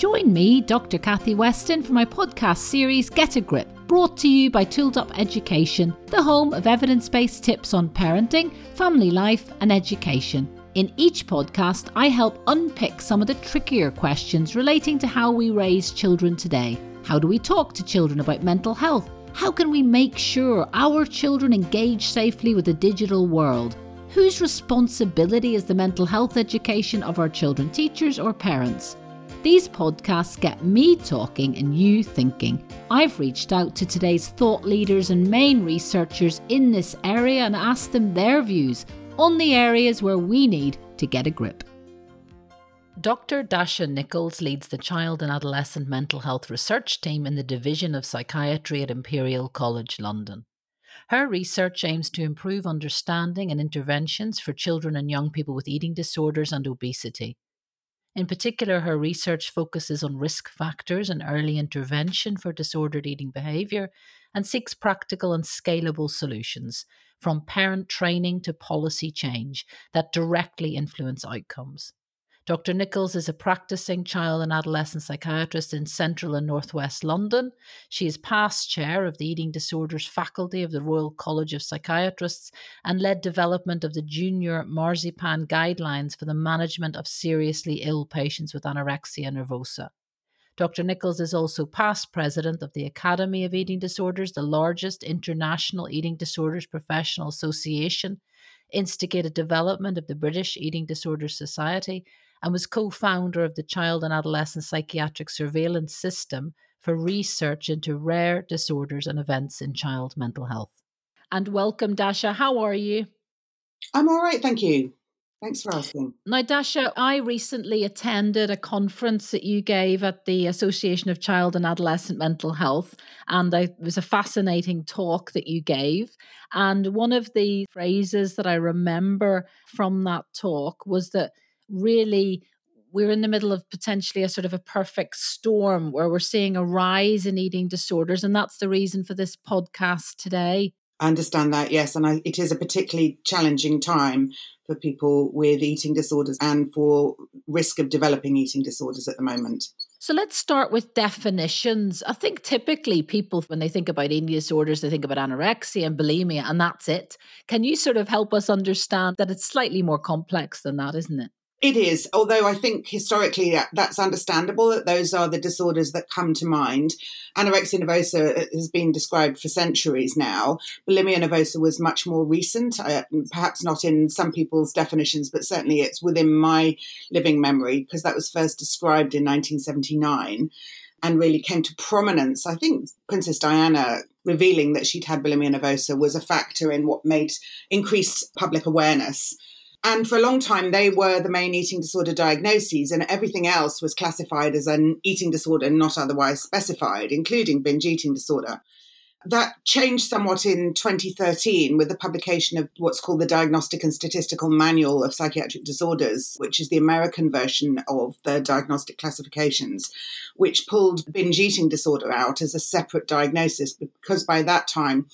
Join me, Dr. Kathy Weston, for my podcast series Get a Grip, brought to you by Tooled Up Education, the home of evidence based tips on parenting, family life, and education. In each podcast, I help unpick some of the trickier questions relating to how we raise children today. How do we talk to children about mental health? How can we make sure our children engage safely with the digital world? Whose responsibility is the mental health education of our children, teachers, or parents? These podcasts get me talking and you thinking. I've reached out to today's thought leaders and main researchers in this area and asked them their views on the areas where we need to get a grip. Dr. Dasha Nicholls leads the Child and Adolescent Mental Health Research Team in the Division of Psychiatry at Imperial College London. Her research aims to improve understanding and interventions for children and young people with eating disorders and obesity. In particular, her research focuses on risk factors and early intervention for disordered eating behaviour and seeks practical and scalable solutions, from parent training to policy change, that directly influence outcomes. Dr. Nicholls is a practicing child and adolescent psychiatrist in central and northwest London. She is past chair of the Eating Disorders Faculty of the Royal College of Psychiatrists and led development of the Junior MARSIPAN Guidelines for the management of seriously ill patients with anorexia nervosa. Dr. Nicholls is also past president of the Academy of Eating Disorders, the largest international eating disorders professional association, instigated development of the British Eating Disorders Society, and was co founder of the Child and Adolescent Psychiatric Surveillance System for research into rare disorders and events in child mental health. And welcome, Dasha. How are you? I'm all right, thank you. Thanks for asking. Now, Dasha, I recently attended a conference that you gave at the Association of Child and Adolescent Mental Health, and it was a fascinating talk that you gave. And one of the phrases that I remember from that talk was that really we're in the middle of potentially a sort of a perfect storm where we're seeing a rise in eating disorders. And that's the reason for this podcast today. I understand that, yes. And I, it is a particularly challenging time for people with eating disorders and for risk of developing eating disorders at the moment. So let's start with definitions. I think typically people, when they think about eating disorders, they think about anorexia and bulimia, and that's it. Can you sort of help us understand that it's slightly more complex than that, isn't it? It is, although I think historically that's understandable that those are the disorders that come to mind. Anorexia nervosa has been described for centuries now. Bulimia nervosa was much more recent, uh, perhaps not in some people's definitions, but certainly it's within my living memory because that was first described in 1979 and really came to prominence. I think Princess Diana revealing that she'd had bulimia nervosa was a factor in what made increased public awareness and for a long time, they were the main eating disorder diagnoses, and everything else was classified as an eating disorder not otherwise specified, including binge eating disorder. That changed somewhat in 2013 with the publication of what's called the Diagnostic and Statistical Manual of Psychiatric Disorders, which is the American version of the diagnostic classifications, which pulled binge eating disorder out as a separate diagnosis because by that time,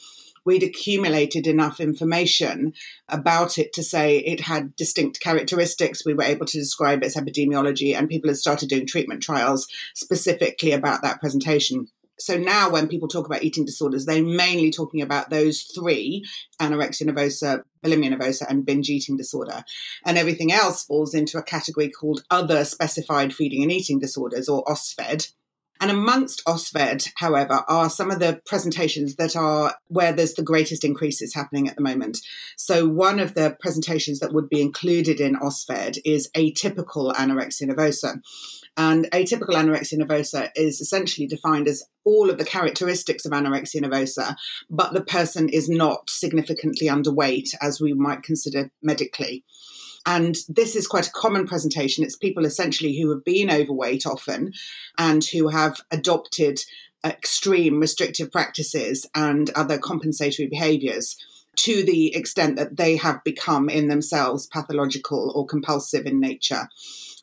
we'd accumulated enough information about it to say it had distinct characteristics. We were able to describe its epidemiology, and people had started doing treatment trials specifically about that presentation. So now, when people talk about eating disorders, they're mainly talking about those three anorexia nervosa, bulimia nervosa, and binge eating disorder. And everything else falls into a category called other specified feeding and eating disorders, or OSFED. And amongst OSFED, however, are some of the presentations that are where there's the greatest increases happening at the moment. So, one of the presentations that would be included in OSFED is atypical anorexia nervosa. And atypical anorexia nervosa is essentially defined as all of the characteristics of anorexia nervosa, but the person is not significantly underweight as we might consider medically. And this is quite a common presentation. It's people essentially who have been overweight often and who have adopted extreme restrictive practices and other compensatory behaviors to the extent that they have become in themselves pathological or compulsive in nature.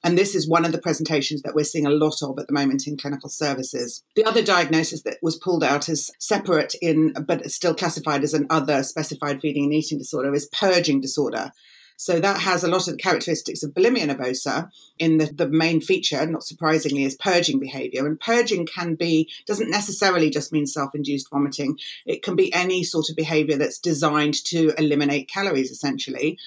And this is one of the presentations that we're seeing a lot of at the moment in clinical services. The other diagnosis that was pulled out as separate in, but still classified as an other specified feeding and eating disorder is purging disorder. So that has a lot of the characteristics of bulimia nervosa. In the, the main feature, not surprisingly, is purging behavior. And purging can be, doesn't necessarily just mean self induced vomiting, it can be any sort of behavior that's designed to eliminate calories, essentially.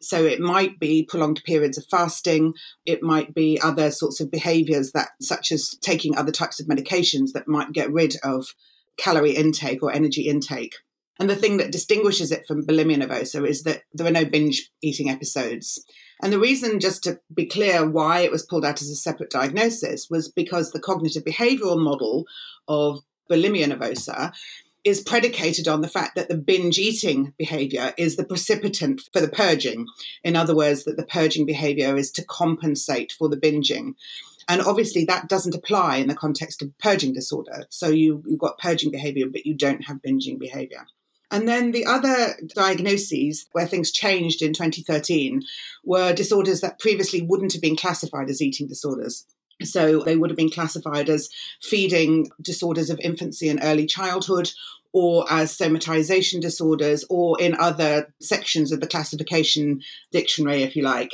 So it might be prolonged periods of fasting. It might be other sorts of behaviors that, such as taking other types of medications that might get rid of calorie intake or energy intake. And the thing that distinguishes it from bulimia nervosa is that there are no binge eating episodes. And the reason, just to be clear, why it was pulled out as a separate diagnosis was because the cognitive behavioral model of bulimia nervosa is predicated on the fact that the binge eating behavior is the precipitant for the purging. In other words, that the purging behavior is to compensate for the binging. And obviously, that doesn't apply in the context of purging disorder. So you, you've got purging behavior, but you don't have binging behavior. And then the other diagnoses where things changed in 2013 were disorders that previously wouldn't have been classified as eating disorders. So they would have been classified as feeding disorders of infancy and early childhood, or as somatization disorders, or in other sections of the classification dictionary, if you like.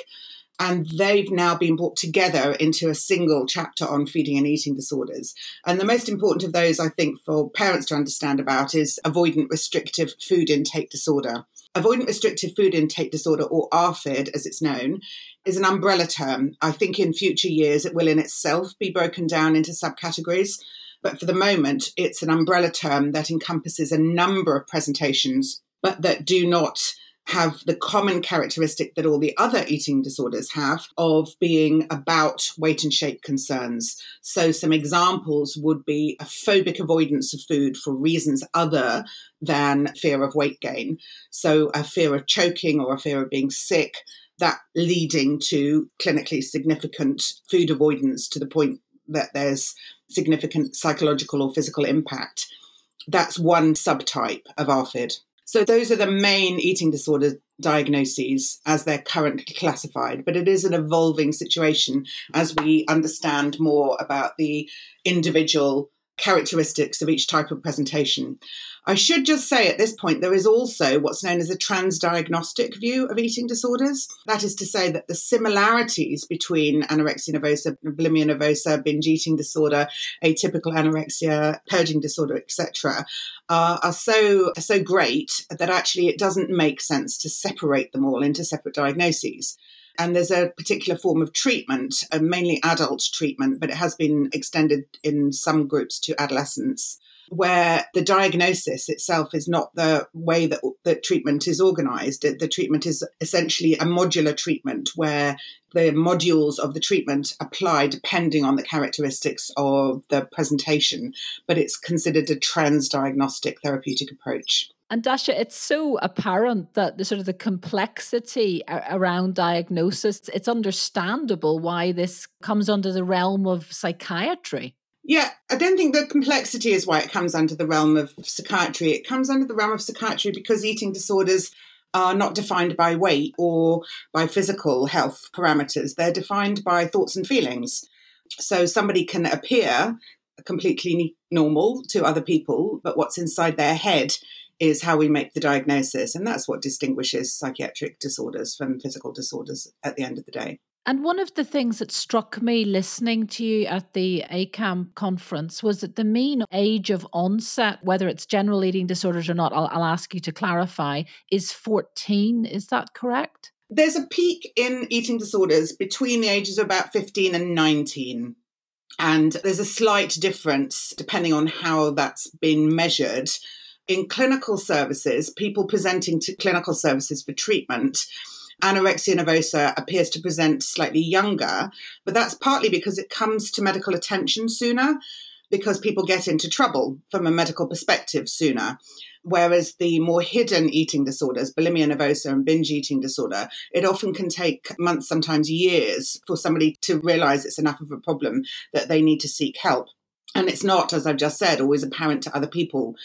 And they've now been brought together into a single chapter on feeding and eating disorders. And the most important of those, I think, for parents to understand about is avoidant restrictive food intake disorder. Avoidant restrictive food intake disorder, or ARFID as it's known, is an umbrella term. I think in future years it will in itself be broken down into subcategories. But for the moment, it's an umbrella term that encompasses a number of presentations, but that do not have the common characteristic that all the other eating disorders have of being about weight and shape concerns. So, some examples would be a phobic avoidance of food for reasons other than fear of weight gain. So, a fear of choking or a fear of being sick, that leading to clinically significant food avoidance to the point that there's significant psychological or physical impact. That's one subtype of ARFID. So those are the main eating disorder diagnoses as they're currently classified, but it is an evolving situation as we understand more about the individual characteristics of each type of presentation. I should just say at this point, there is also what's known as a transdiagnostic view of eating disorders. That is to say that the similarities between anorexia nervosa, bulimia nervosa, binge eating disorder, atypical anorexia, purging disorder, etc., are, so so great that actually it doesn't make sense to separate them all into separate diagnoses. And there's a particular form of treatment, a mainly adult treatment, but it has been extended in some groups to adolescents, where the diagnosis itself is not the way that the treatment is organized. The treatment is essentially a modular treatment where the modules of the treatment apply depending on the characteristics of the presentation, but it's considered a transdiagnostic therapeutic approach. And Dasha, it's so apparent that the sort of the complexity around diagnosis, it's understandable why this comes under the realm of psychiatry. Yeah, I don't think the complexity is why it comes under the realm of psychiatry. It comes under the realm of psychiatry because eating disorders are not defined by weight or by physical health parameters. They're defined by thoughts and feelings. So somebody can appear completely normal to other people, but what's inside their head is how we make the diagnosis. And that's what distinguishes psychiatric disorders from physical disorders at the end of the day. And one of the things that struck me listening to you at the ACAMH conference was that the mean age of onset, whether it's general eating disorders or not, I'll, I'll ask you to clarify, is 14. Is that correct? There's a peak in eating disorders between the ages of about 15 and 19. And there's a slight difference depending on how that's been measured in clinical services, people presenting to clinical services for treatment, anorexia nervosa appears to present slightly younger, but that's partly because it comes to medical attention sooner, because people get into trouble from a medical perspective sooner. Whereas the more hidden eating disorders, bulimia nervosa and binge eating disorder, it often can take months, sometimes years, for somebody to realize it's enough of a problem that they need to seek help. And it's not, as I've just said, always apparent to other people.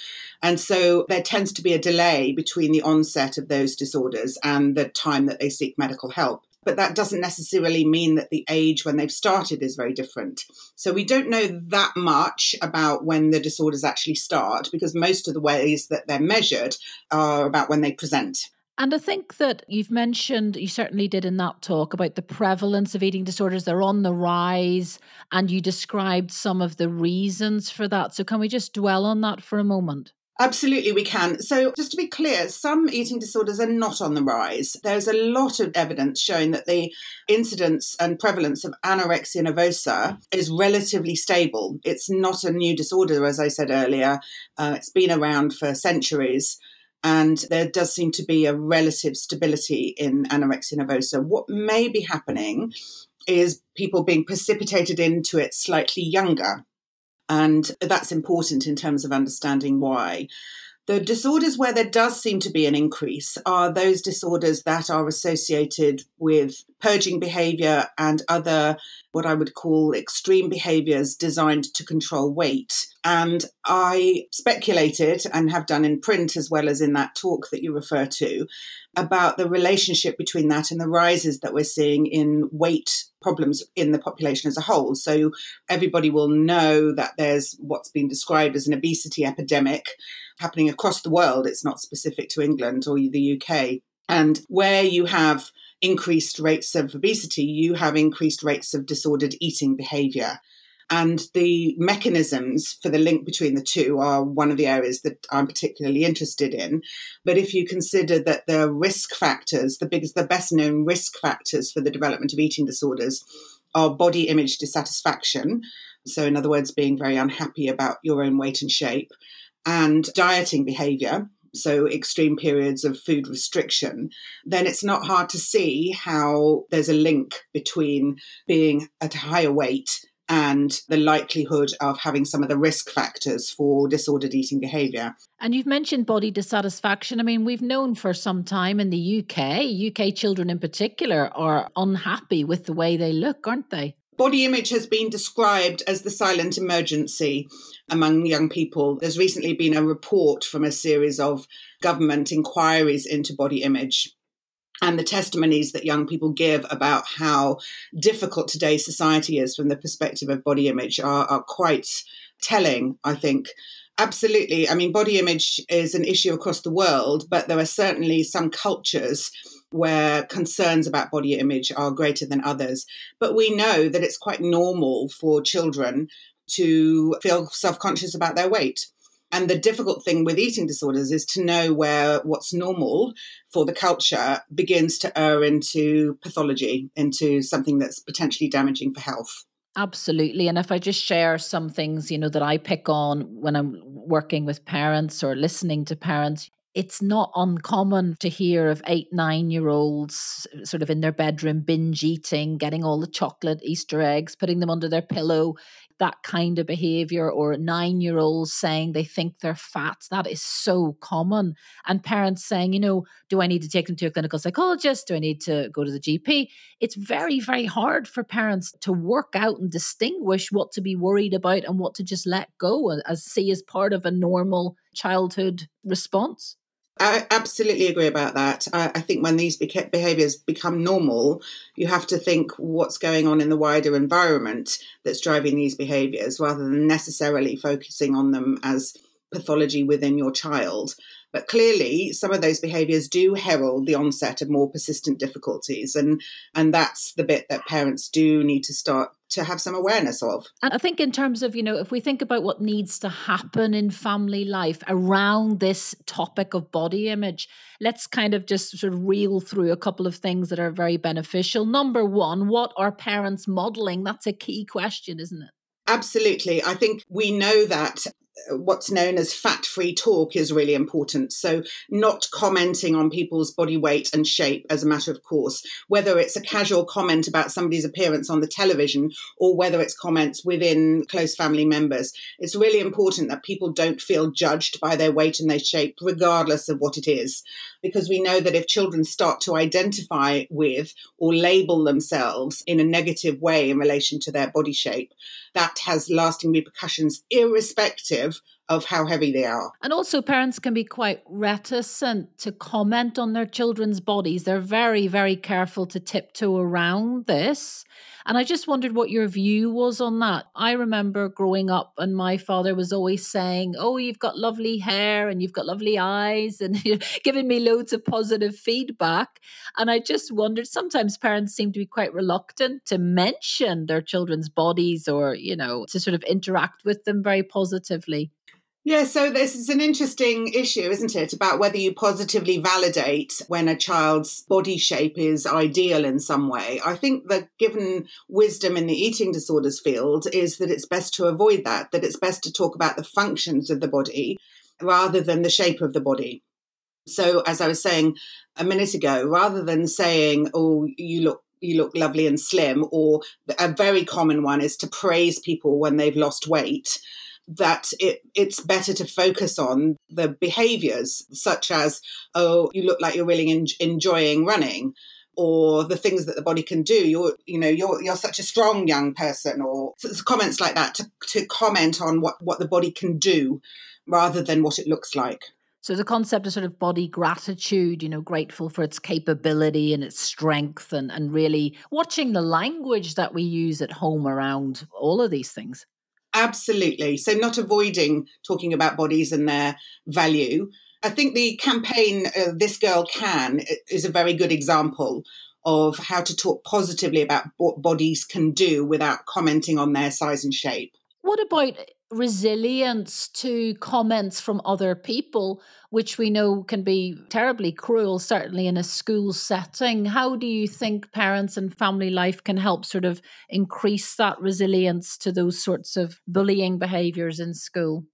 And so there tends to be a delay between the onset of those disorders and the time that they seek medical help. But that doesn't necessarily mean that the age when they've started is very different. So we don't know that much about when the disorders actually start because most of the ways that they're measured are about when they present. And I think that you've mentioned, you certainly did in that talk about the prevalence of eating disorders. They're on the rise, and you described some of the reasons for that. So, can we just dwell on that for a moment? Absolutely, we can. So, just to be clear, some eating disorders are not on the rise. There's a lot of evidence showing that the incidence and prevalence of anorexia nervosa is relatively stable. It's not a new disorder, as I said earlier, uh, it's been around for centuries. And there does seem to be a relative stability in anorexia nervosa. What may be happening is people being precipitated into it slightly younger. And that's important in terms of understanding why. The disorders where there does seem to be an increase are those disorders that are associated with purging behavior and other, what I would call extreme behaviors designed to control weight. And I speculated and have done in print as well as in that talk that you refer to about the relationship between that and the rises that we're seeing in weight problems in the population as a whole. So everybody will know that there's what's been described as an obesity epidemic happening across the world. It's not specific to England or the UK. And where you have increased rates of obesity, you have increased rates of disordered eating behavior. And the mechanisms for the link between the two are one of the areas that I'm particularly interested in. But if you consider that the risk factors, the biggest, the best known risk factors for the development of eating disorders are body image dissatisfaction. So, in other words, being very unhappy about your own weight and shape, and dieting behavior, so extreme periods of food restriction, then it's not hard to see how there's a link between being at a higher weight and the likelihood of having some of the risk factors for disordered eating behavior. And you've mentioned body dissatisfaction. I mean, we've known for some time in the UK, UK children in particular are unhappy with the way they look, aren't they? Body image has been described as the silent emergency among young people. There's recently been a report from a series of government inquiries into body image and the testimonies that young people give about how difficult today's society is from the perspective of body image are, are quite telling, I think. Absolutely. I mean, body image is an issue across the world, but there are certainly some cultures where concerns about body image are greater than others. But we know that it's quite normal for children to feel self conscious about their weight. And the difficult thing with eating disorders is to know where what's normal for the culture begins to err into pathology, into something that's potentially damaging for health. Absolutely. And if I just share some things, you know, that I pick on when I'm working with parents or listening to parents, it's not uncommon to hear of eight, nine year olds sort of in their bedroom binge eating, getting all the chocolate, Easter eggs, putting them under their pillow, that kind of behavior, or nine year olds saying they think they're fat. That is so common. And parents saying, you know, do I need to take them to a clinical psychologist? Do I need to go to the GP? It's very, very hard for parents to work out and distinguish what to be worried about and what to just let go as see as part of a normal childhood response. I absolutely agree about that. I, I, think when these behaviors become normal, you have to think what's going on in the wider environment that's driving these behaviors rather than necessarily focusing on them as pathology within your child. But clearly, some of those behaviors do herald the onset of more persistent difficulties. And, and that's the bit that parents do need to start to have some awareness of. And I think, in terms of, you know, if we think about what needs to happen in family life around this topic of body image, let's kind of just sort of reel through a couple of things that are very beneficial. Number one, what are parents modeling? That's a key question, isn't it? Absolutely. I think we know that what's known as fat free talk is really important. So, not commenting on people's body weight and shape as a matter of course, whether it's a casual comment about somebody's appearance on the television or whether it's comments within close family members. It's really important that people don't feel judged by their weight and their shape, regardless of what it is. Because we know that if children start to identify with or label themselves in a negative way in relation to their body shape, that has lasting repercussions, irrespective of how heavy they are. And also, parents can be quite reticent to comment on their children's bodies. They're very, very careful to tiptoe around this. And I just wondered what your view was on that. I remember growing up, and my father was always saying, Oh, you've got lovely hair and you've got lovely eyes, and giving me loads of positive feedback. And I just wondered sometimes parents seem to be quite reluctant to mention their children's bodies or, you know, to sort of interact with them very positively. Yeah, so this is an interesting issue, isn't it? About whether you positively validate when a child's body shape is ideal in some way. I think the given wisdom in the eating disorders field is that it's best to avoid that, that it's best to talk about the functions of the body rather than the shape of the body. So, as I was saying a minute ago, rather than saying, oh, you look you look lovely and slim, or a very common one is to praise people when they've lost weight that it, it's better to focus on the behaviors, such as, oh, you look like you're really en- enjoying running or the things that the body can do you're you know you're you're such a strong young person or comments like that to, to comment on what what the body can do rather than what it looks like so the concept of sort of body gratitude, you know, grateful for its capability and its strength and, and really watching the language that we use at home around all of these things. Absolutely. So, not avoiding talking about bodies and their value. I think the campaign uh, This Girl Can is a very good example of how to talk positively about what bodies can do without commenting on their size and shape. What about resilience to comments from other people, which we know can be terribly cruel, certainly in a school setting. How do you think parents and family life can help sort of increase that resilience to those sorts of bullying behaviours in school?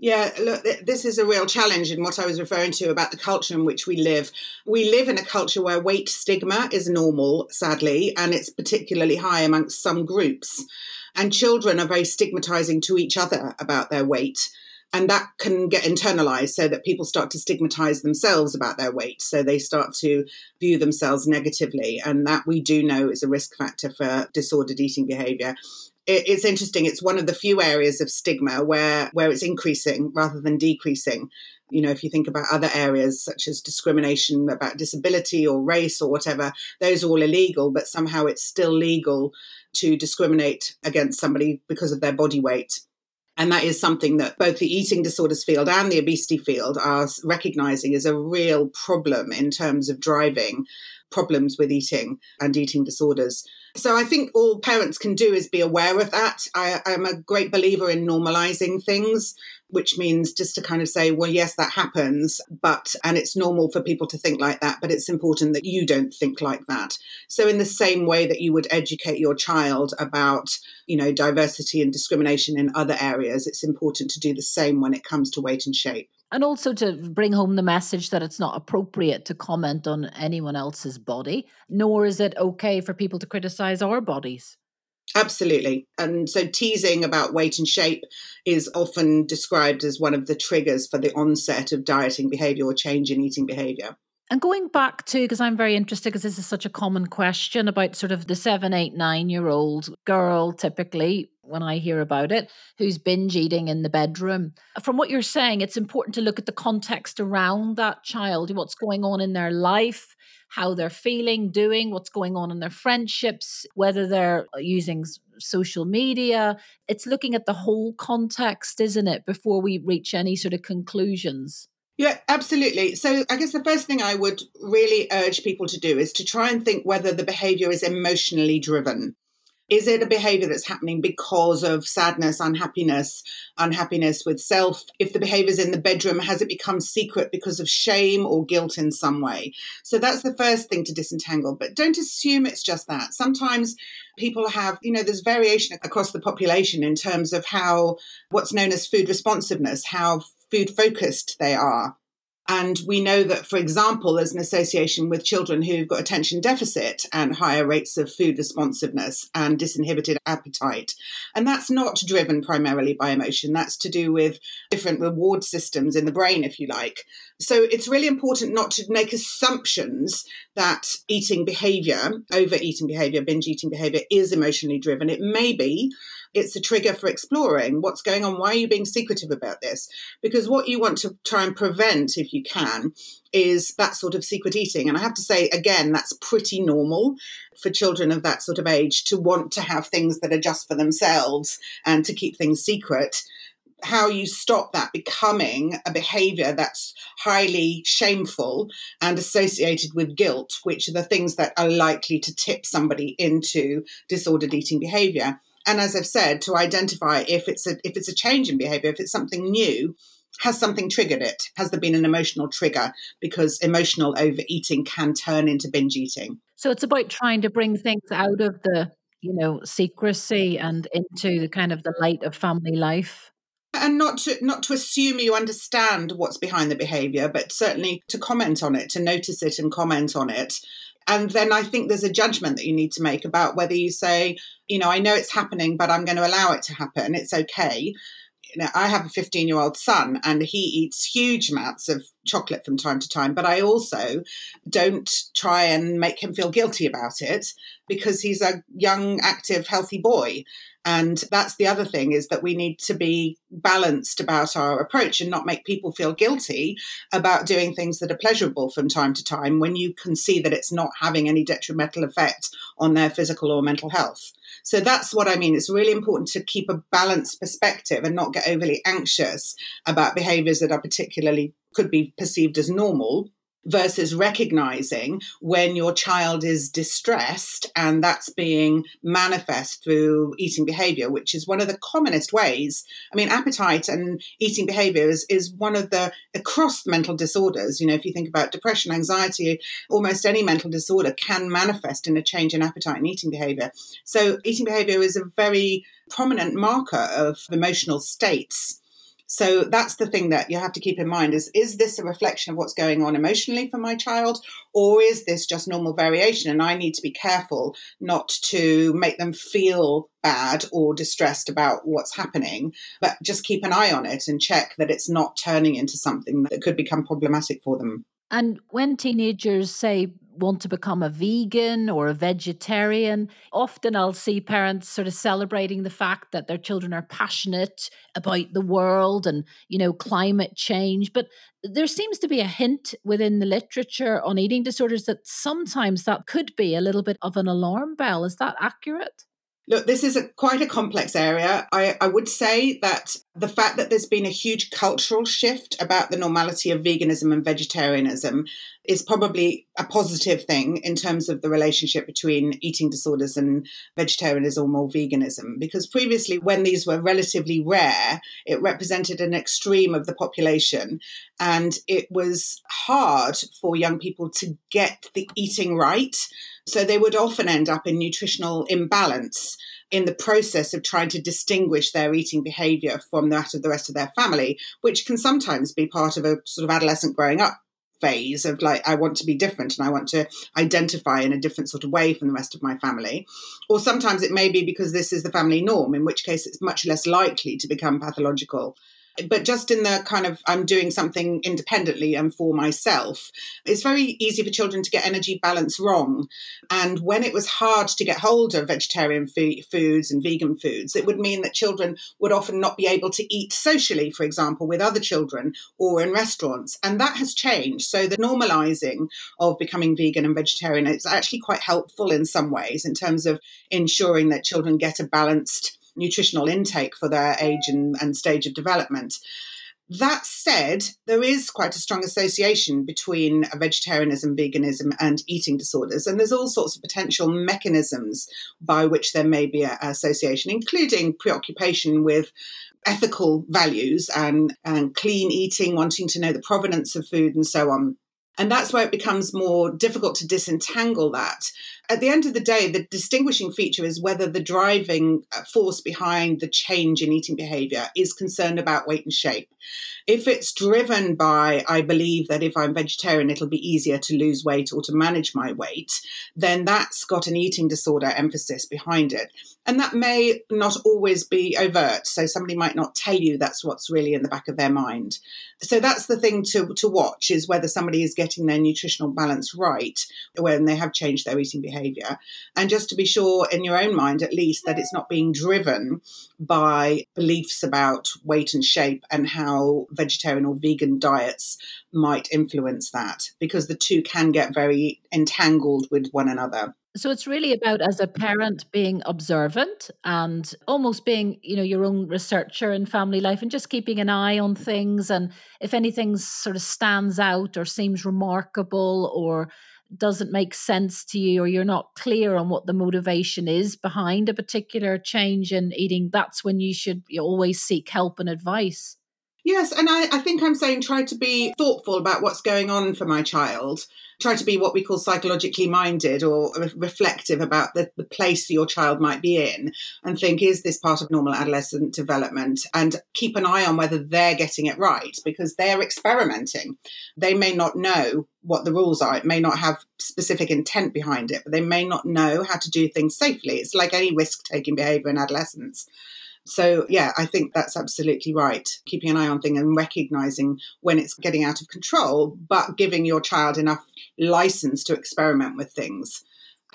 Yeah, look, this is a real challenge in what I was referring to about the culture in which we live. We live in a culture where weight stigma is normal, sadly, and it's particularly high amongst some groups. And children are very stigmatizing to each other about their weight. And that can get internalized so that people start to stigmatize themselves about their weight. So they start to view themselves negatively. And that we do know is a risk factor for disordered eating behavior it's interesting. It's one of the few areas of stigma where where it's increasing rather than decreasing. You know, if you think about other areas such as discrimination about disability or race or whatever, those are all illegal, but somehow it's still legal to discriminate against somebody because of their body weight. And that is something that both the eating disorders field and the obesity field are recognizing as a real problem in terms of driving problems with eating and eating disorders. So I think all parents can do is be aware of that. I, am a great believer in normalizing things, which means just to kind of say, well, yes, that happens, but, and it's normal for people to think like that, but it's important that you don't think like that. So in the same way that you would educate your child about, you know, diversity and discrimination in other areas, it's important to do the same when it comes to weight and shape and also to bring home the message that it's not appropriate to comment on anyone else's body, nor is it okay for people to criticize our bodies. Absolutely. And so teasing about weight and shape is often described as one of the triggers for the onset of dieting behavior or change in eating behavior. And going back to, because I'm very interested, because this is such a common question about sort of the seven, eight, nine year old girl, typically, when I hear about it, who's binge eating in the bedroom. From what you're saying, it's important to look at the context around that child, what's going on in their life, how they're feeling, doing, what's going on in their friendships, whether they're uh, using social media. It's looking at the whole context, isn't it, before we reach any sort of conclusions? Yeah, absolutely. So I guess the first thing I would really urge people to do is to try and think whether the behavior is emotionally driven. Is it a behavior that's happening because of sadness, unhappiness, unhappiness with self? If the behavior is in the bedroom, has it become secret because of shame or guilt in some way? So that's the first thing to disentangle. But don't assume it's just that. Sometimes people have, you know, there's variation across the population in terms of how what's known as food responsiveness, how food focused they are. And we know that, for example, there's an association with children who've got attention deficit and higher rates of food responsiveness and disinhibited appetite. And that's not driven primarily by emotion, that's to do with different reward systems in the brain, if you like. So it's really important not to make assumptions that eating behavior, overeating behavior, binge eating behavior is emotionally driven. It may be, it's a trigger for exploring what's going on. Why are you being secretive about this? Because what you want to try and prevent, if you can, is that sort of secret eating. And I have to say, again, that's pretty normal for children of that sort of age to want to have things that are just for themselves and to keep things secret how you stop that becoming a behavior that's highly shameful and associated with guilt, which are the things that are likely to tip somebody into disordered eating behavior. And as I've said, to identify if it's a if it's a change in behavior, if it's something new, has something triggered it? Has there been an emotional trigger? Because emotional overeating can turn into binge eating. So it's about trying to bring things out of the, you know, secrecy and into the kind of the light of family life and not to not to assume you understand what's behind the behavior but certainly to comment on it to notice it and comment on it. And then i think there's a judgment that you need to make about whether you say you know i know it's happening but i'm going to allow it to happen. It's okay. You know, I have a 15 year old son and he eats huge amounts of chocolate from time to time, but I also don't try and make him feel guilty about it because he's a young, active, healthy boy. And that's the other thing is that we need to be balanced about our approach and not make people feel guilty about doing things that are pleasurable from time to time when you can see that it's not having any detrimental effect on their physical or mental health. So that's what I mean. It's really important to keep a balanced perspective and not get overly anxious about behaviors that are particularly could be perceived as normal versus recognizing when your child is distressed and that's being manifest through eating behavior, which is one of the commonest ways. I mean, appetite and eating behavior is, is one of the across mental disorders. You know, if you think about depression, anxiety, almost any mental disorder can manifest in a change in appetite and eating behavior. So, eating behavior is a very prominent marker of emotional states so that's the thing that you have to keep in mind is is this a reflection of what's going on emotionally for my child or is this just normal variation and I need to be careful not to make them feel bad or distressed about what's happening but just keep an eye on it and check that it's not turning into something that could become problematic for them. And when teenagers say want to become a vegan or a vegetarian. Often I'll see parents sort of celebrating the fact that their children are passionate about the world and, you know, climate change. But there seems to be a hint within the literature on eating disorders that sometimes that could be a little bit of an alarm bell. Is that accurate? Look, this is a, quite a complex area. I, I would say that the fact that there's been a huge cultural shift about the normality of veganism and vegetarianism is probably a positive thing in terms of the relationship between eating disorders and vegetarianism or veganism. Because previously, when these were relatively rare, it represented an extreme of the population. And it was hard for young people to get the eating right. So they would often end up in nutritional imbalance in the process of trying to distinguish their eating behavior from that of the rest of their family, which can sometimes be part of a sort of adolescent growing up phase of like I want to be different and I want to identify in a different sort of way from the rest of my family. Or sometimes it may be because this is the family norm, in which case it's much less likely to become pathological but just in the kind of I'm doing something independently and for myself, it's very easy for children to get energy balance wrong. And when it was hard to get hold of vegetarian foods and vegan foods, it would mean that children would often not be able to eat socially, for example, with other children or in restaurants. And that has changed. So the normalizing of becoming vegan and vegetarian is actually quite helpful in some ways in terms of ensuring that children get a balanced nutritional intake for their age and, and stage of development. That said, there is quite a strong association between vegetarianism, veganism, and eating disorders. And there's all sorts of potential mechanisms by which there may be an association, including preoccupation with ethical values and, and clean eating, wanting to know the provenance of food, and so on. And that's where it becomes more difficult to disentangle that. At the end of the day, the distinguishing feature is whether the driving uh, force behind the change in eating behavior is concerned about weight and shape. If it's driven by, I believe that if I'm vegetarian, it'll be easier to lose weight or to manage my weight, then that's got an eating disorder emphasis behind it. And that may not always be overt. So somebody might not tell you that's what's really in the back of their mind. So that's the thing to, to watch is whether somebody is getting their nutritional balance right when they have changed their eating behavior. And just to be sure in your own mind, at least, that it's not being driven by beliefs about weight and shape and how vegetarian or vegan diets might influence that, because the two can get very entangled with one another. So it's really about as a parent being observant and almost being, you know, your own researcher in family life and just keeping an eye on things and if anything sort of stands out or seems remarkable or doesn't make sense to you or you're not clear on what the motivation is behind a particular change in eating, that's when you should always seek help and advice. Yes, and I, I, think I'm saying try to be thoughtful about what's going on for my child. Try to be what we call psychologically minded or reflective about the, the place your child might be in and think, is this part of normal adolescent development? And keep an eye on whether they're getting it right because they're experimenting. They may not know what the rules are. It may not have specific intent behind it, but they may not know how to do things safely. It's like any risk taking behavior in adolescence. So, yeah, I think that's absolutely right. Keeping an eye on things and recognizing when it's getting out of control, but giving your child enough license to experiment with things.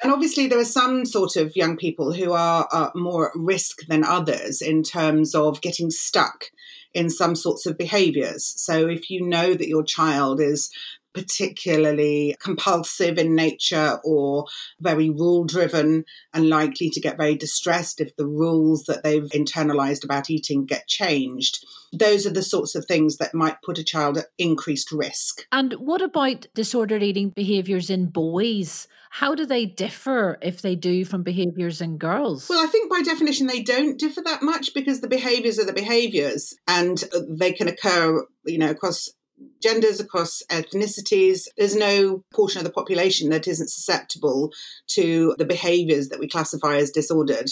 And obviously, there are some sort of young people who are, are more at risk than others in terms of getting stuck in some sorts of behaviors. So, if you know that your child is particularly compulsive in nature or very rule driven and likely to get very distressed if the rules that they've internalized about eating get changed. Those are the sorts of things that might put a child at increased risk. And what about disordered eating behaviors in boys? How do they differ if they do from behaviors in girls? Well, I think by definition they don't differ that much because the behaviors are the behaviors and they can occur, you know, across genders, across ethnicities. There's no portion of the population that isn't susceptible to the behaviors that we classify as disordered.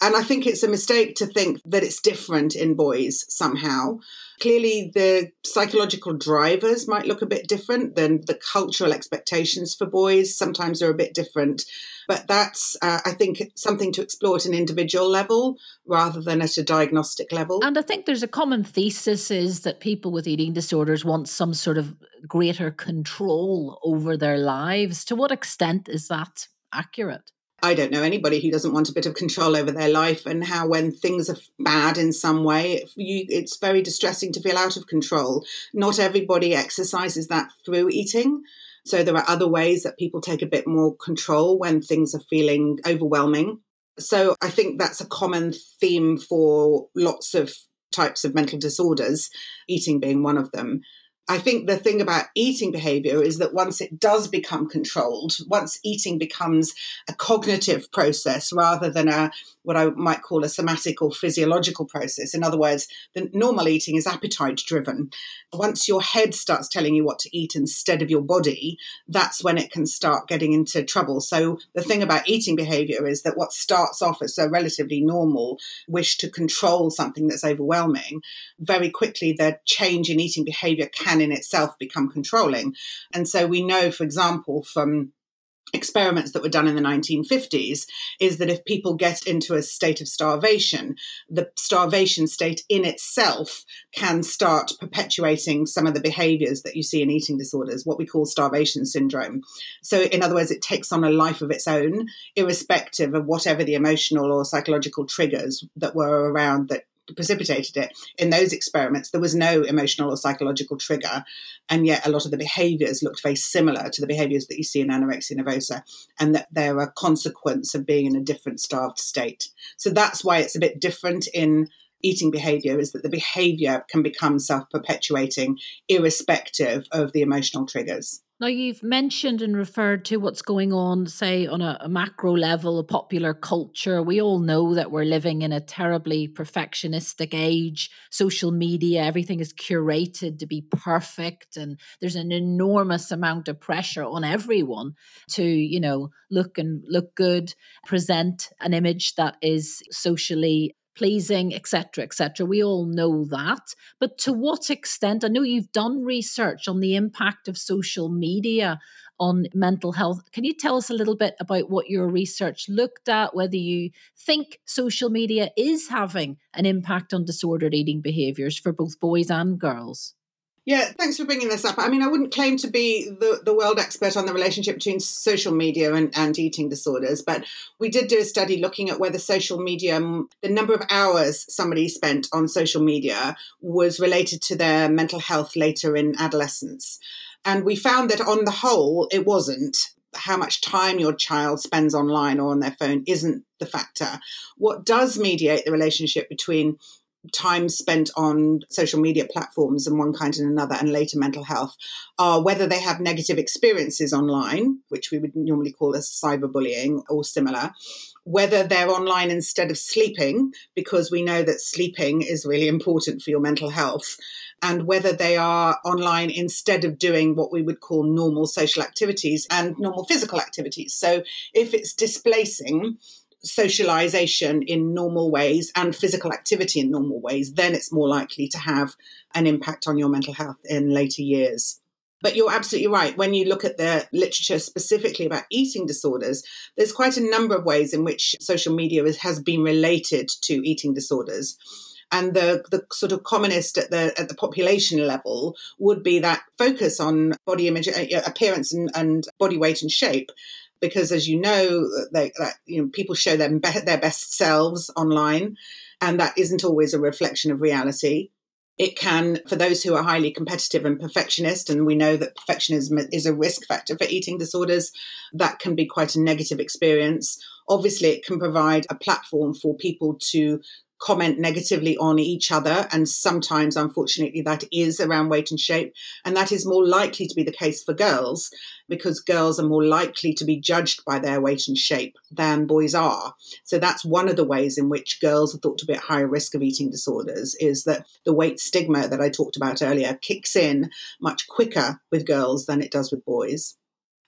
And I think it's a mistake to think that it's different in boys somehow. Clearly, the psychological drivers might look a bit different than the cultural expectations for boys. Sometimes they're a bit different. But that's, uh, I think, something to explore at an individual level rather than at a diagnostic level. And I think there's a common thesis is that people with eating disorders want some sort of greater control over their lives. To what extent is that accurate? I don't know anybody who doesn't want a bit of control over their life and how when things are bad in some way, you, it's very distressing to feel out of control. Not everybody exercises that through eating. So there are other ways that people take a bit more control when things are feeling overwhelming. So I think that's a common theme for lots of types of mental disorders, eating being one of them. I think the thing about eating behavior is that once it does become controlled, once eating becomes a cognitive process rather than a what I might call a somatic or physiological process. In other words, the normal eating is appetite driven. Once your head starts telling you what to eat instead of your body, that's when it can start getting into trouble. So the thing about eating behavior is that what starts off as a relatively normal wish to control something that's overwhelming, very quickly the change in eating behavior can in itself become controlling. And so we know, for example, from experiments that were done in the 1950s is that if people get into a state of starvation, the starvation state in itself can start perpetuating some of the behaviors that you see in eating disorders, what we call starvation syndrome. So, in other words, it takes on a life of its own, irrespective of whatever the emotional or psychological triggers that were around that precipitated it. In those experiments, there was no emotional or psychological trigger, and yet a lot of the behaviors looked very similar to the behaviors that you see in anorexia nervosa, and that they're a consequence of being in a different starved state. So that's why it's a bit different in eating behavior is that the behavior can become self perpetuating irrespective of the emotional triggers. Now, you've mentioned and referred to what's going on, say, on a, a, macro level, a popular culture. We all know that we're living in a terribly perfectionistic age. Social media, everything is curated to be perfect. And there's an enormous amount of pressure on everyone to, you know, look and look good, present an image that is socially pleasing, etc., etc. We all know that. But to what extent? I know you've done research on the impact of social media on mental health. Can you tell us a little bit about what your research looked at, whether you think social media is having an impact on disordered eating behaviors for both boys and girls? Yeah, thanks for bringing this up. I mean, I wouldn't claim to be the, the world expert on the relationship between social media and, and eating disorders, but we did do a study looking at whether social media, the number of hours somebody spent on social media, was related to their mental health later in adolescence. And we found that on the whole, it wasn't. How much time your child spends online or on their phone isn't the factor. What does mediate the relationship between time spent on social media platforms and one kind and another and later mental health are whether they have negative experiences online, which we would normally call as cyberbullying or similar, whether they're online instead of sleeping, because we know that sleeping is really important for your mental health, and whether they are online instead of doing what we would call normal social activities and normal physical activities. So if it's displacing, socialization in normal ways and physical activity in normal ways, then it's more likely to have an impact on your mental health in later years. But you're absolutely right. When you look at the literature specifically about eating disorders, there's quite a number of ways in which social media has been related to eating disorders. And the, the sort of commonest at the at the population level would be that focus on body image, uh, appearance, and, and body weight and shape because as you know they, that you know people show them be- their best selves online and that isn't always a reflection of reality. It can for those who are highly competitive and perfectionist and we know that perfectionism is a risk factor for eating disorders that can be quite a negative experience. Obviously it can provide a platform for people to comment negatively on each other. And sometimes, unfortunately, that is around weight and shape. And that is more likely to be the case for girls because girls are more likely to be judged by their weight and shape than boys are. So that's one of the ways in which girls are thought to be at higher risk of eating disorders is that the weight stigma that I talked about earlier kicks in much quicker with girls than it does with boys.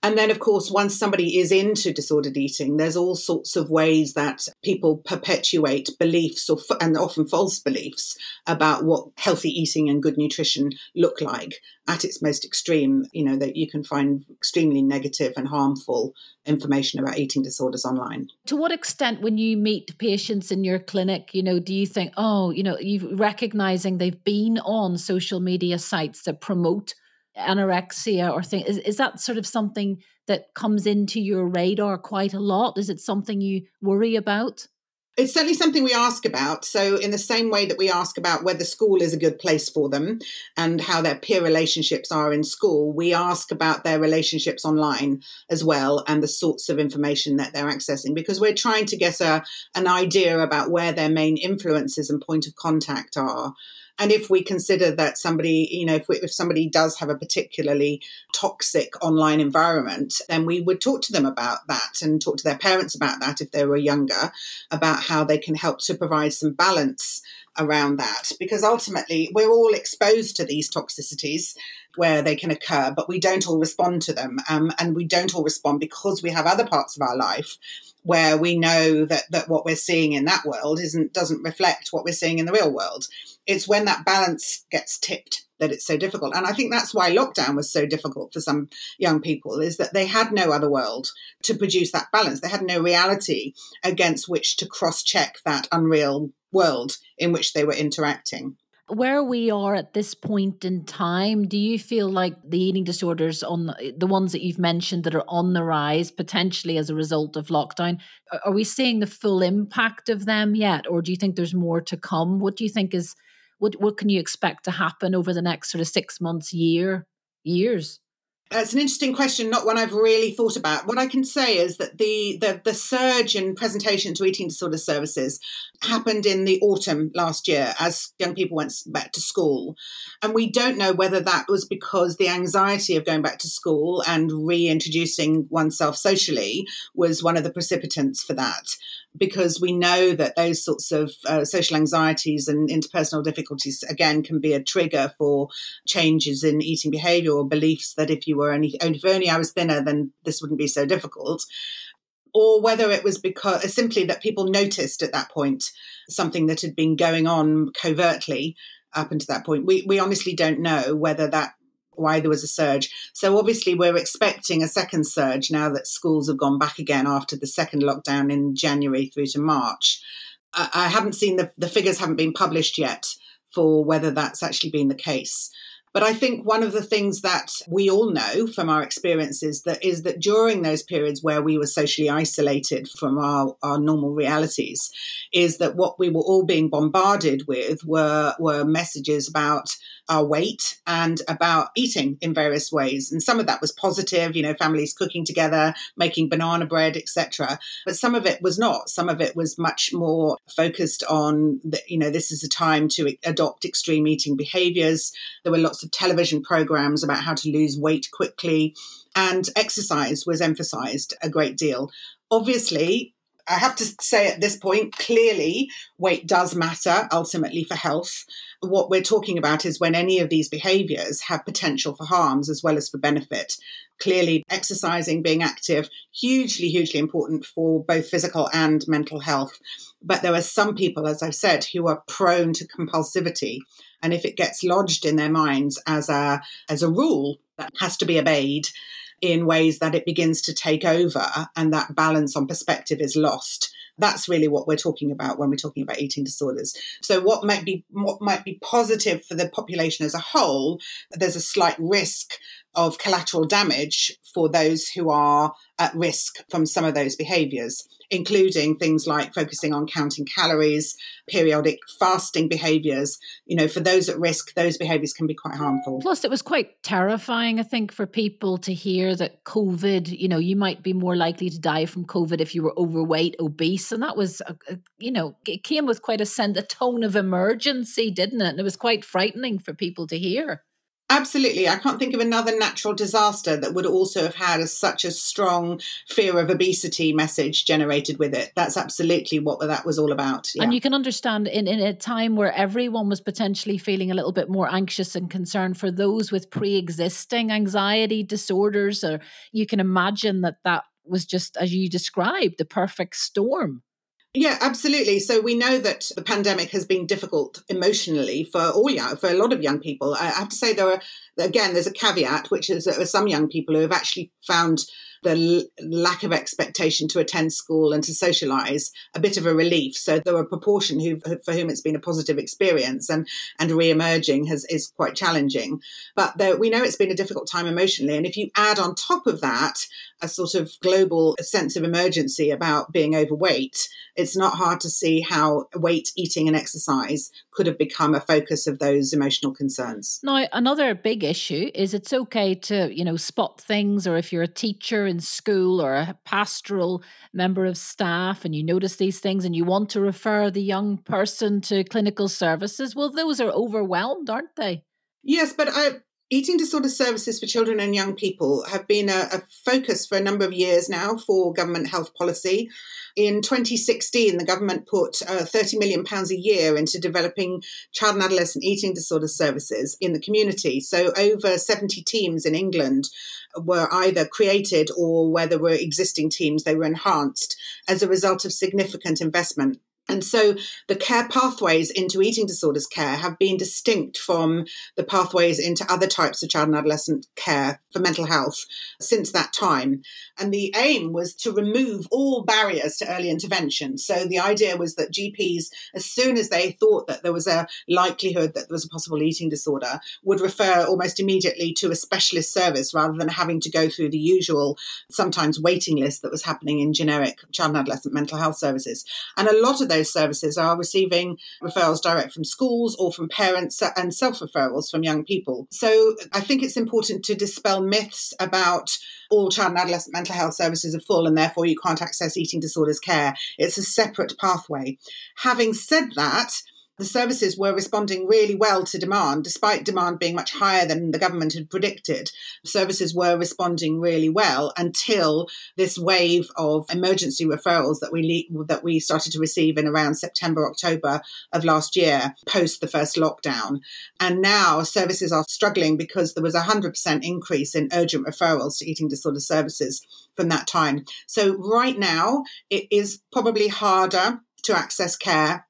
And then, of course, once somebody is into disordered eating, there's all sorts of ways that people perpetuate beliefs or, and often false beliefs about what healthy eating and good nutrition look like at its most extreme. You know, that you can find extremely negative and harmful information about eating disorders online. To what extent, when you meet patients in your clinic, you know, do you think, oh, you know, you recognizing they've been on social media sites that promote anorexia or thing is, is that sort of something that comes into your radar quite a lot is it something you worry about it's certainly something we ask about. So, in the same way that we ask about whether school is a good place for them and how their peer relationships are in school, we ask about their relationships online as well and the sorts of information that they're accessing because we're trying to get a, an idea about where their main influences and point of contact are. And if we consider that somebody, you know, if, we, if somebody does have a particularly toxic online environment, then we would talk to them about that and talk to their parents about that if they were younger, about how they can help to provide some balance around that. Because ultimately we're all exposed to these toxicities where they can occur but we don't all respond to them um, and we don't all respond because we have other parts of our life where we know that that what we're seeing in that world isn't doesn't reflect what we're seeing in the real world. It's when that balance gets tipped that it's so difficult. And I think that's why lockdown was so difficult for some young people is that they had no other world to produce that balance. They had no reality against which to cross check that unreal world in which they were interacting where we are at this point in time, do you feel like the eating disorders on the, the, ones that you've mentioned that are on the rise potentially as a result of lockdown, are we seeing the full impact of them yet, or do you think there's more to come? What do you think is what what can you expect to happen over the next sort of six months, year, years? It's an interesting question, not one I've really thought about. What I can say is that the, the, the surge in presentation to eating disorder services happened in the autumn last year as young people went back to school. And we don't know whether that was because the anxiety of going back to school and reintroducing oneself socially was one of the precipitants for that because we know that those sorts of uh, social anxieties and interpersonal difficulties again can be a trigger for changes in eating behavior or beliefs that if you were only if only I was thinner then this wouldn't be so difficult or whether it was because simply that people noticed at that point something that had been going on covertly up until that point. We we honestly don't know whether that why there was a surge. So obviously we're expecting a second surge now that schools have gone back again after the second lockdown in January through to March. I, haven't seen the the figures haven't been published yet for whether that's actually been the case. But I think one of the things that we all know from our experiences that is that during those periods where we were socially isolated from our, our normal realities, is that what we were all being bombarded with were were messages about our weight and about eating in various ways. And some of that was positive, you know, families cooking together, making banana bread, etc. But some of it was not. Some of it was much more focused on, the, you know, this is a time to adopt extreme eating behaviors. There were lots of television programs about how to lose weight quickly, and exercise was emphasized a great deal. Obviously, I have to say at this point, clearly, weight does matter ultimately for health. What we're talking about is when any of these behaviors have potential for harms as well as for benefit. Clearly, exercising, being active, hugely, hugely important for both physical and mental health. But there are some people, as I've said, who are prone to compulsivity. And if it gets lodged in their minds as a, as a rule that has to be obeyed, in ways that it begins to take over and that balance on perspective is lost. That's really what we're talking about when we're talking about eating disorders. So what might be what might be positive for the population as a whole, there's a slight risk of collateral damage for those who are at risk from some of those behaviors, including things like focusing on counting calories, periodic fasting behaviors. You know, for those at risk, those behaviors can be quite harmful. Plus, it was quite terrifying, I think, for people to hear that COVID, you know, you might be more likely to die from COVID if you were overweight, obese. And that was, a, a, you know, it came with quite a, sense, a tone of emergency, didn't it? And it was quite frightening for people to hear. Absolutely. I can't think of another natural disaster that would also have had a, such a strong fear of obesity message generated with it. That's absolutely what that was all about. Yeah. And you can understand in, in a time where everyone was potentially feeling a little bit more anxious and concerned for those with pre existing anxiety disorders, or you can imagine that that was just, as you described, the perfect storm. Yeah, absolutely. So we know that the pandemic has been difficult emotionally for all young, for a lot of young people. I have to say there are again, there's a caveat, which is that there are some young people who have actually found the l- lack of expectation to attend school and to socialise a bit of a relief. So there are a proportion who, for whom it's been a positive experience, and and re-emerging has is quite challenging. But there, we know it's been a difficult time emotionally, and if you add on top of that a sort of global sense of emergency about being overweight, it's not hard to see how weight, eating, and exercise could have become a focus of those emotional concerns. Now, another big issue is it's okay to you know spot things, or if you're a teacher in school or a pastoral member of staff and you notice these things and you want to refer the young person to clinical services, well, those are overwhelmed, aren't they? Yes, but I, Eating disorder services for children and young people have been a, a, focus for a number of years now for government health policy. In 2016, the government put uh, £30 million a year into developing child and adolescent eating disorder services in the community. So, over 70 teams in England were either created or where there were existing teams, they were enhanced as a result of significant investment and so the care pathways into eating disorders care have been distinct from the pathways into other types of child and adolescent care for mental health since that time. And the aim was to remove all barriers to early intervention. So the idea was that GPs, as soon as they thought that there was a likelihood that there was a possible eating disorder, would refer almost immediately to a specialist service rather than having to go through the usual, sometimes waiting list that was happening in generic child and adolescent mental health services. And a lot of those services are receiving referrals direct from schools or from parents and self referrals from young people. So I think it's important to dispel myths about all child and adolescent mental health services are full and therefore you can't access eating disorders care. It's a separate pathway. Having said that, the services were responding really well to demand, despite demand being much higher than the government had predicted. Services were responding really well until this wave of emergency referrals that we that we started to receive in around September, October of last year, post the first lockdown. And now services are struggling because there was a hundred percent increase in urgent referrals to eating disorder services from that time. So right now, it is probably harder to access care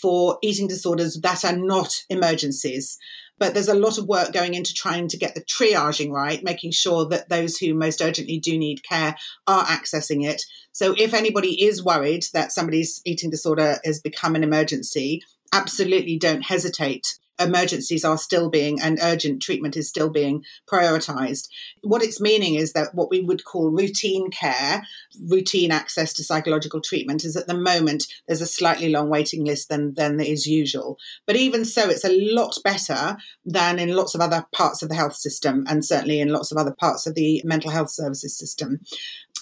for eating disorders that are not emergencies. But there's a lot of work going into trying to get the triaging right, making sure that those who most urgently do need care are accessing it. So if anybody is worried that somebody's eating disorder has become an emergency, absolutely don't hesitate emergencies are still being and urgent treatment is still being prioritized. What it's meaning is that what we would call routine care, routine access to psychological treatment, is at the moment there's a slightly long waiting list than, than is usual. But even so, it's a lot better than in lots of other parts of the health system and certainly in lots of other parts of the mental health services system.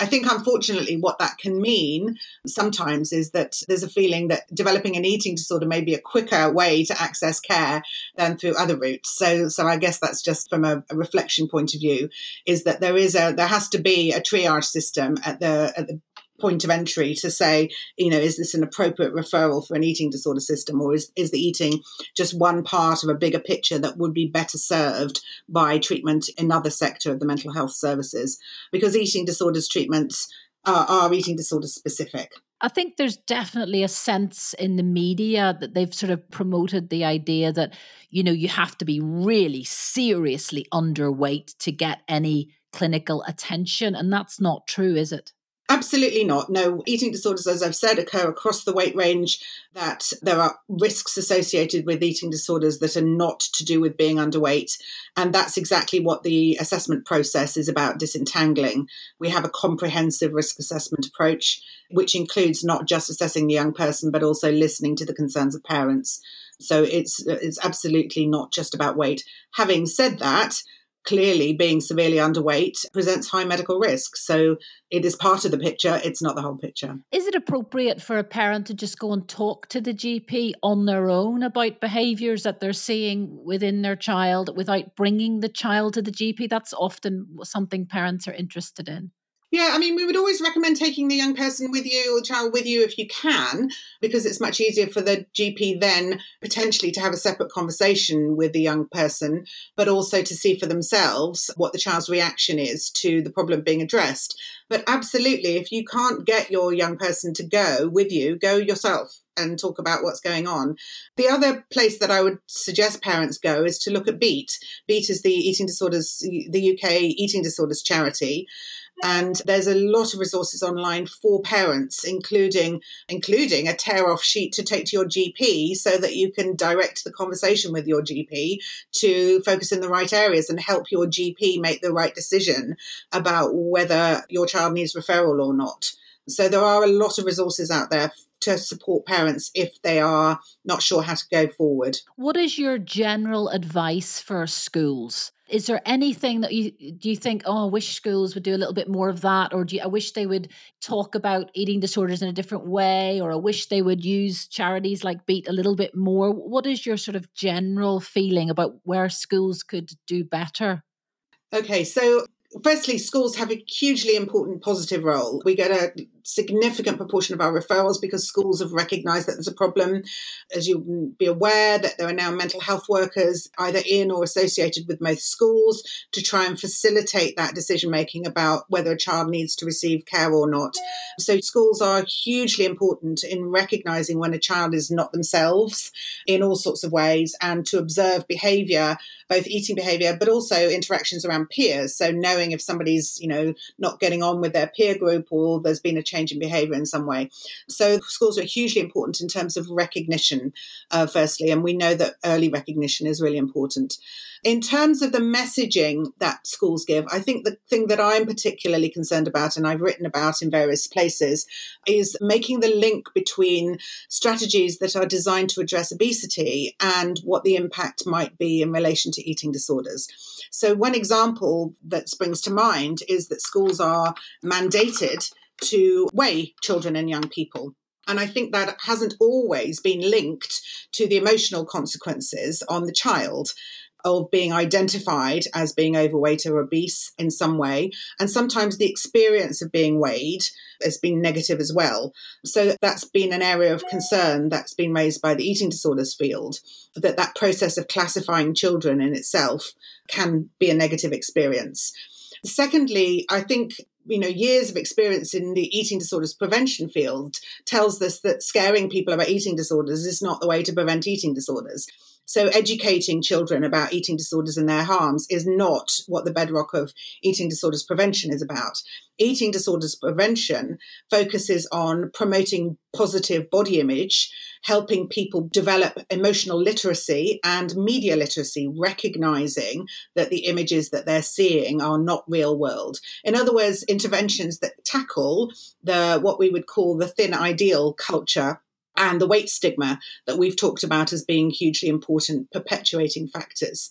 I think, unfortunately, what that can mean sometimes is that there's a feeling that developing an eating disorder may be a quicker way to access care than through other routes. So, so I guess that's just from a, a reflection point of view, is that there is a there has to be a triage system at the at the point of entry to say, you know, is this an appropriate referral for an eating disorder system, or is, is the eating just one part of a bigger picture that would be better served by treatment in another sector of the mental health services? Because eating disorders treatments are, are eating disorder specific. I think there's definitely a sense in the media that they've sort of promoted the idea that, you know, you have to be really seriously underweight to get any clinical attention. And that's not true, is it? Absolutely not. No, eating disorders, as I've said, occur across the weight range. That there are risks associated with eating disorders that are not to do with being underweight. And that's exactly what the assessment process is about disentangling. We have a comprehensive risk assessment approach, which includes not just assessing the young person, but also listening to the concerns of parents. So it's, it's absolutely not just about weight. Having said that, clearly being severely underweight presents high medical risk. So it is part of the picture, it's not the whole picture. Is it appropriate for a parent to just go and talk to the GP on their own about behaviours that they're seeing within their child without bringing the child to the GP? That's often something parents are interested in. Yeah, I mean, we would always recommend taking the young person with you or the child with you if you can, because it's much easier for the GP then potentially to have a separate conversation with the young person, but also to see for themselves what the child's reaction is to the problem being addressed. But absolutely, if you can't get your young person to go with you, go yourself and talk about what's going on. The other place that I would suggest parents go is to look at BEAT. BEAT is the Eating Disorders, the UK Eating Disorders Charity. And there's a lot of resources online for parents, including including a tear off sheet to take to your GP so that you can direct the conversation with your GP to focus in the right areas and help your GP make the right decision about whether your child needs referral or not. So there are a lot of resources out there to support parents if they are not sure how to go forward. What is your general advice for schools? Is there anything that you do you think, oh, I wish schools would do a little bit more of that, or do you, I wish they would talk about eating disorders in a different way, or I wish they would use charities like Beat a little bit more? What is your sort of general feeling about where schools could do better? Okay, so firstly, schools have a hugely important positive role. We get a significant proportion of our referrals because schools have recognised that there's a problem. As you'll be aware, that there are now mental health workers either in or associated with most schools to try and facilitate that decision making about whether a child needs to receive care or not. So schools are hugely important in recognising when a child is not themselves in all sorts of ways and to observe behaviour, both eating behaviour but also interactions around peers. So knowing if somebody's, you know, not getting on with their peer group or there's been a change in behavior in some way. So schools are hugely important in terms of recognition, uh, firstly, and we know that early recognition is really important. In terms of the messaging that schools give, I think the thing that I'm particularly concerned about, and I've written about in various places, is making the link between strategies that are designed to address obesity and what the impact might be in relation to eating disorders. So, one example that springs to mind is that schools are mandated to weigh children and young people. And I think that hasn't always been linked to the emotional consequences on the child of being identified as being overweight or obese in some way. And sometimes the experience of being weighed has been negative as well. So that's been an area of concern that's been raised by the eating disorders field that that process of classifying children in itself can be a negative experience. Secondly, I think you know years of experience in the eating disorders prevention field tells us that scaring people about eating disorders is not the way to prevent eating disorders so, educating children about eating disorders and their harms is not what the bedrock of eating disorders prevention is about. Eating disorders prevention focuses on promoting positive body image, helping people develop emotional literacy and media literacy, recognizing that the images that they're seeing are not real world. In other words, interventions that tackle the what we would call the thin ideal culture and the weight stigma that we've talked about as being hugely important perpetuating factors.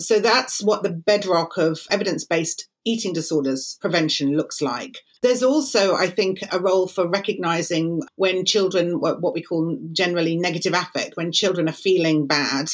So that's what the bedrock of evidence based eating disorders prevention looks like. There's also, I think, a role for recognizing when children, what we call generally negative affect, when children are feeling bad,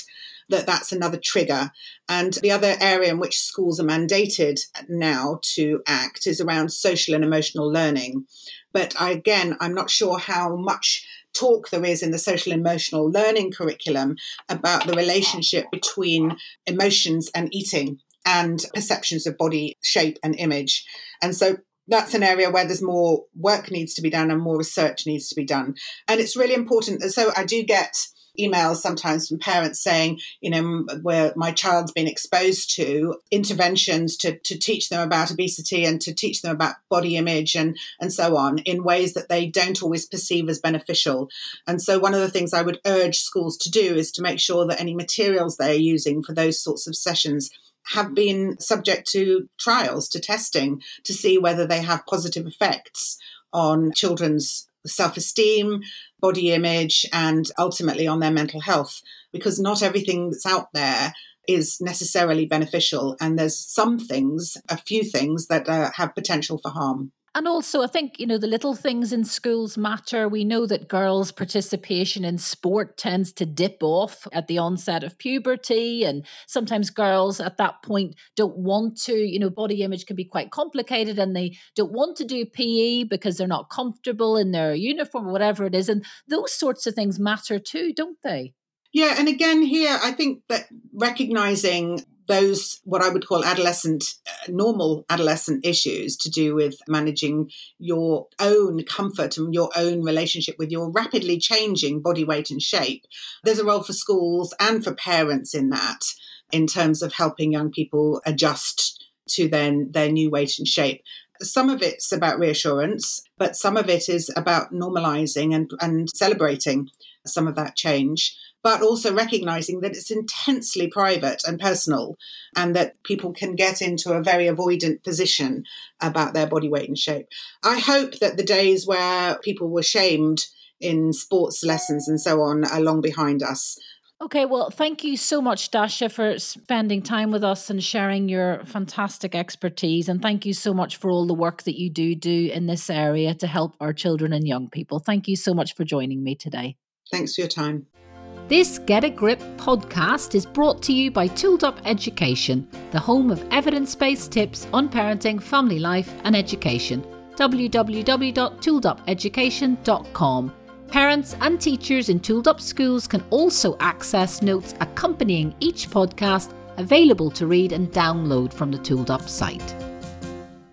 that that's another trigger. And the other area in which schools are mandated now to act is around social and emotional learning. But again, I'm not sure how much talk there is in the social emotional learning curriculum about the relationship between emotions and eating and perceptions of body shape and image. And so that's an area where there's more work needs to be done and more research needs to be done. And it's really important. So I do get emails sometimes from parents saying, you know, where my child's been exposed to interventions to, to teach them about obesity and to teach them about body image and, and so on in ways that they don't always perceive as beneficial. And so, one of the things I would urge schools to do is to make sure that any materials they're using for those sorts of sessions have been subject to trials, to testing, to see whether they have positive effects on children's self esteem, body image, and ultimately on their mental health, because not everything that's out there is necessarily beneficial. And there's some things, a few things, that uh, have potential for harm. And also, I think, you know, the little things in schools matter. We know that girls' participation in sport tends to dip off at the onset of puberty. And sometimes girls at that point don't want to, you know, body image can be quite complicated and they don't want to do PE because they're not comfortable in their uniform or whatever it is. And those sorts of things matter too, don't they? Yeah, and again, here I think that recognizing those what I would call adolescent, uh, normal adolescent issues to do with managing your own comfort and your own relationship with your rapidly changing body weight and shape. There's a role for schools and for parents in that, in terms of helping young people adjust to their, their new weight and shape. Some of it's about reassurance, but some of it is about normalizing and, and celebrating some of that change but also recognizing that it's intensely private and personal and that people can get into a very avoidant position about their body weight and shape. I hope that the days where people were shamed in sports lessons and so on are long behind us. Okay, well, thank you so much, Dasha, for spending time with us and sharing your fantastic expertise. And thank you so much for all the work that you do do in this area to help our children and young people. Thank you so much for joining me today. Thanks for your time. This Get a Grip podcast is brought to you by Tooled Up Education, the home of evidence based tips on parenting, family life, and education. www.tooledupeducation.com. Parents and teachers in Tooled Up schools can also access notes accompanying each podcast available to read and download from the Tooled Up site.